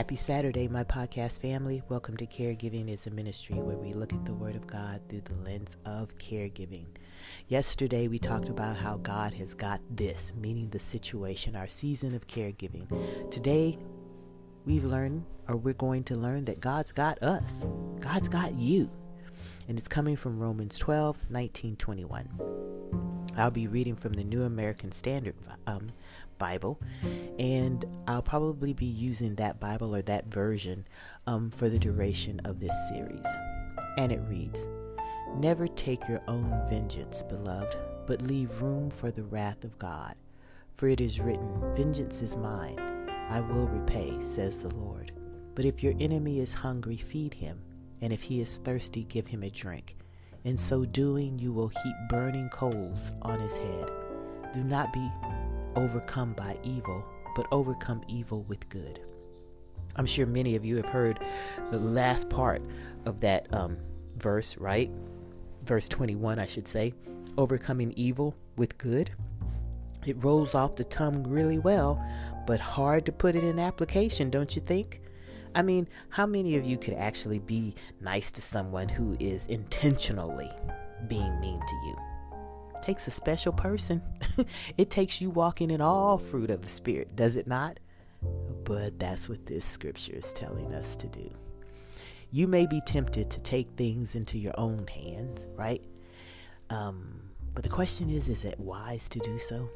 Happy Saturday, my podcast family. Welcome to Caregiving is a Ministry where we look at the Word of God through the lens of caregiving. Yesterday, we talked about how God has got this, meaning the situation, our season of caregiving. Today, we've learned, or we're going to learn, that God's got us, God's got you. And it's coming from Romans 12 19 21. I'll be reading from the New American Standard um, Bible, and I'll probably be using that Bible or that version um, for the duration of this series. And it reads Never take your own vengeance, beloved, but leave room for the wrath of God. For it is written, Vengeance is mine, I will repay, says the Lord. But if your enemy is hungry, feed him, and if he is thirsty, give him a drink. In so doing, you will heap burning coals on his head. Do not be overcome by evil, but overcome evil with good. I'm sure many of you have heard the last part of that um, verse, right? Verse 21, I should say. Overcoming evil with good. It rolls off the tongue really well, but hard to put it in application, don't you think? I mean, how many of you could actually be nice to someone who is intentionally being mean to you? It takes a special person. it takes you walking in all fruit of the Spirit, does it not? But that's what this scripture is telling us to do. You may be tempted to take things into your own hands, right? Um, but the question is is it wise to do so?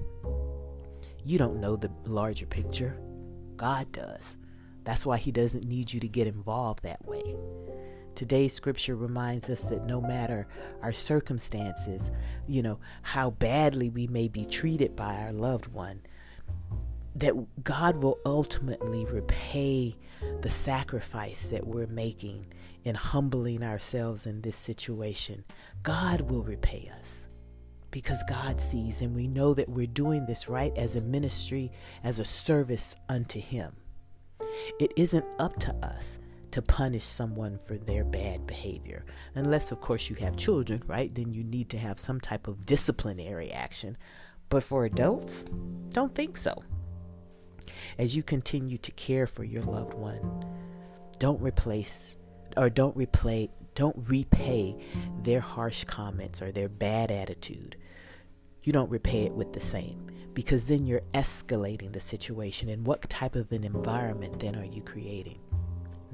You don't know the larger picture. God does. That's why He doesn't need you to get involved that way. Today's scripture reminds us that no matter our circumstances, you know, how badly we may be treated by our loved one, that God will ultimately repay the sacrifice that we're making in humbling ourselves in this situation. God will repay us because God sees, and we know that we're doing this right as a ministry, as a service unto Him. It isn't up to us to punish someone for their bad behavior. Unless, of course, you have children, right? Then you need to have some type of disciplinary action. But for adults, don't think so. As you continue to care for your loved one, don't replace or don't replay don't repay their harsh comments or their bad attitude. You don't repay it with the same because then you're escalating the situation. And what type of an environment then are you creating?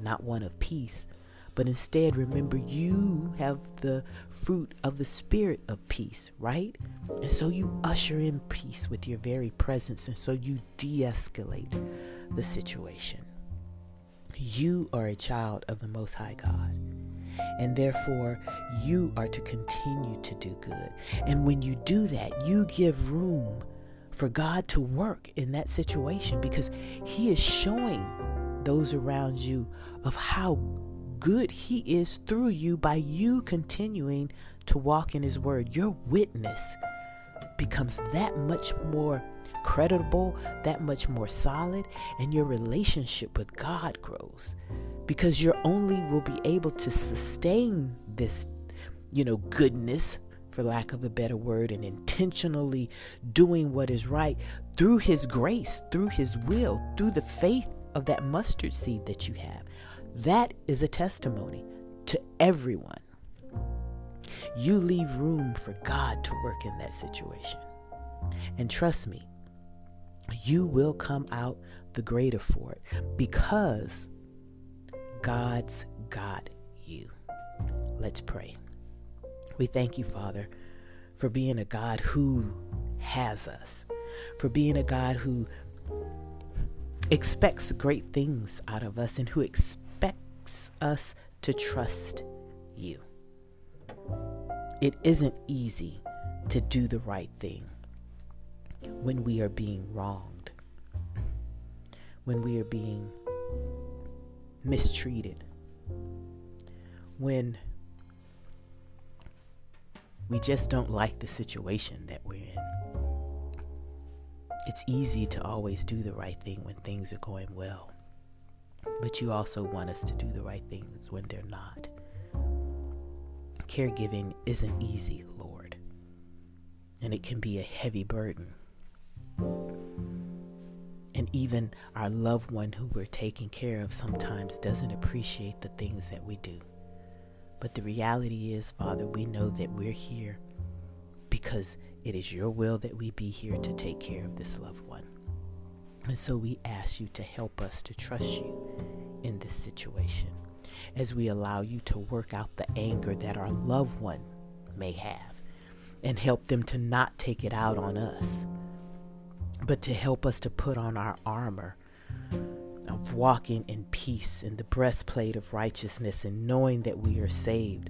not one of peace, but instead remember you have the fruit of the spirit of peace, right? And so you usher in peace with your very presence, and so you de escalate the situation. You are a child of the Most High God. And therefore, you are to continue to do good. And when you do that, you give room for God to work in that situation because He is showing those around you of how good He is through you by you continuing to walk in His Word. Your witness becomes that much more credible, that much more solid, and your relationship with God grows because you only will be able to sustain this, you know, goodness, for lack of a better word, and intentionally doing what is right through His grace, through His will, through the faith of that mustard seed that you have. That is a testimony to everyone. You leave room for God to work in that situation. And trust me, you will come out the greater for it because God's got you. Let's pray. We thank you, Father, for being a God who has us, for being a God who expects great things out of us and who expects us to trust you. It isn't easy to do the right thing when we are being wronged, when we are being mistreated, when we just don't like the situation that we're in. It's easy to always do the right thing when things are going well, but you also want us to do the right things when they're not. Caregiving isn't easy, Lord, and it can be a heavy burden. And even our loved one who we're taking care of sometimes doesn't appreciate the things that we do. But the reality is, Father, we know that we're here because it is your will that we be here to take care of this loved one. And so we ask you to help us to trust you in this situation as we allow you to work out the anger that our loved one may have and help them to not take it out on us, but to help us to put on our armor of walking in peace in the breastplate of righteousness and knowing that we are saved,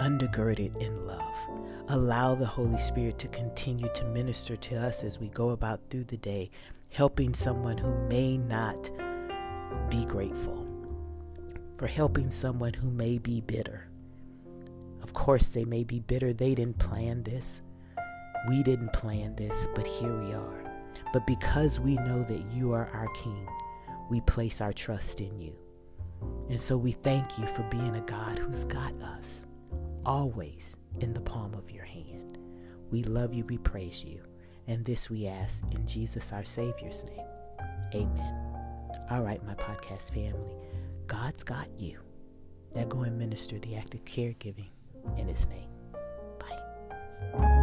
undergirded in love. Allow the Holy Spirit to continue to minister to us as we go about through the day, helping someone who may not be grateful, for helping someone who may be bitter. Of course, they may be bitter. They didn't plan this. We didn't plan this, but here we are. But because we know that you are our King, we place our trust in you. And so we thank you for being a God who's got us always in the palm of your hand. We love you, we praise you. And this we ask in Jesus our Savior's name. Amen. All right, my podcast family, God's got you. Now go and minister the act of caregiving in His name. Bye.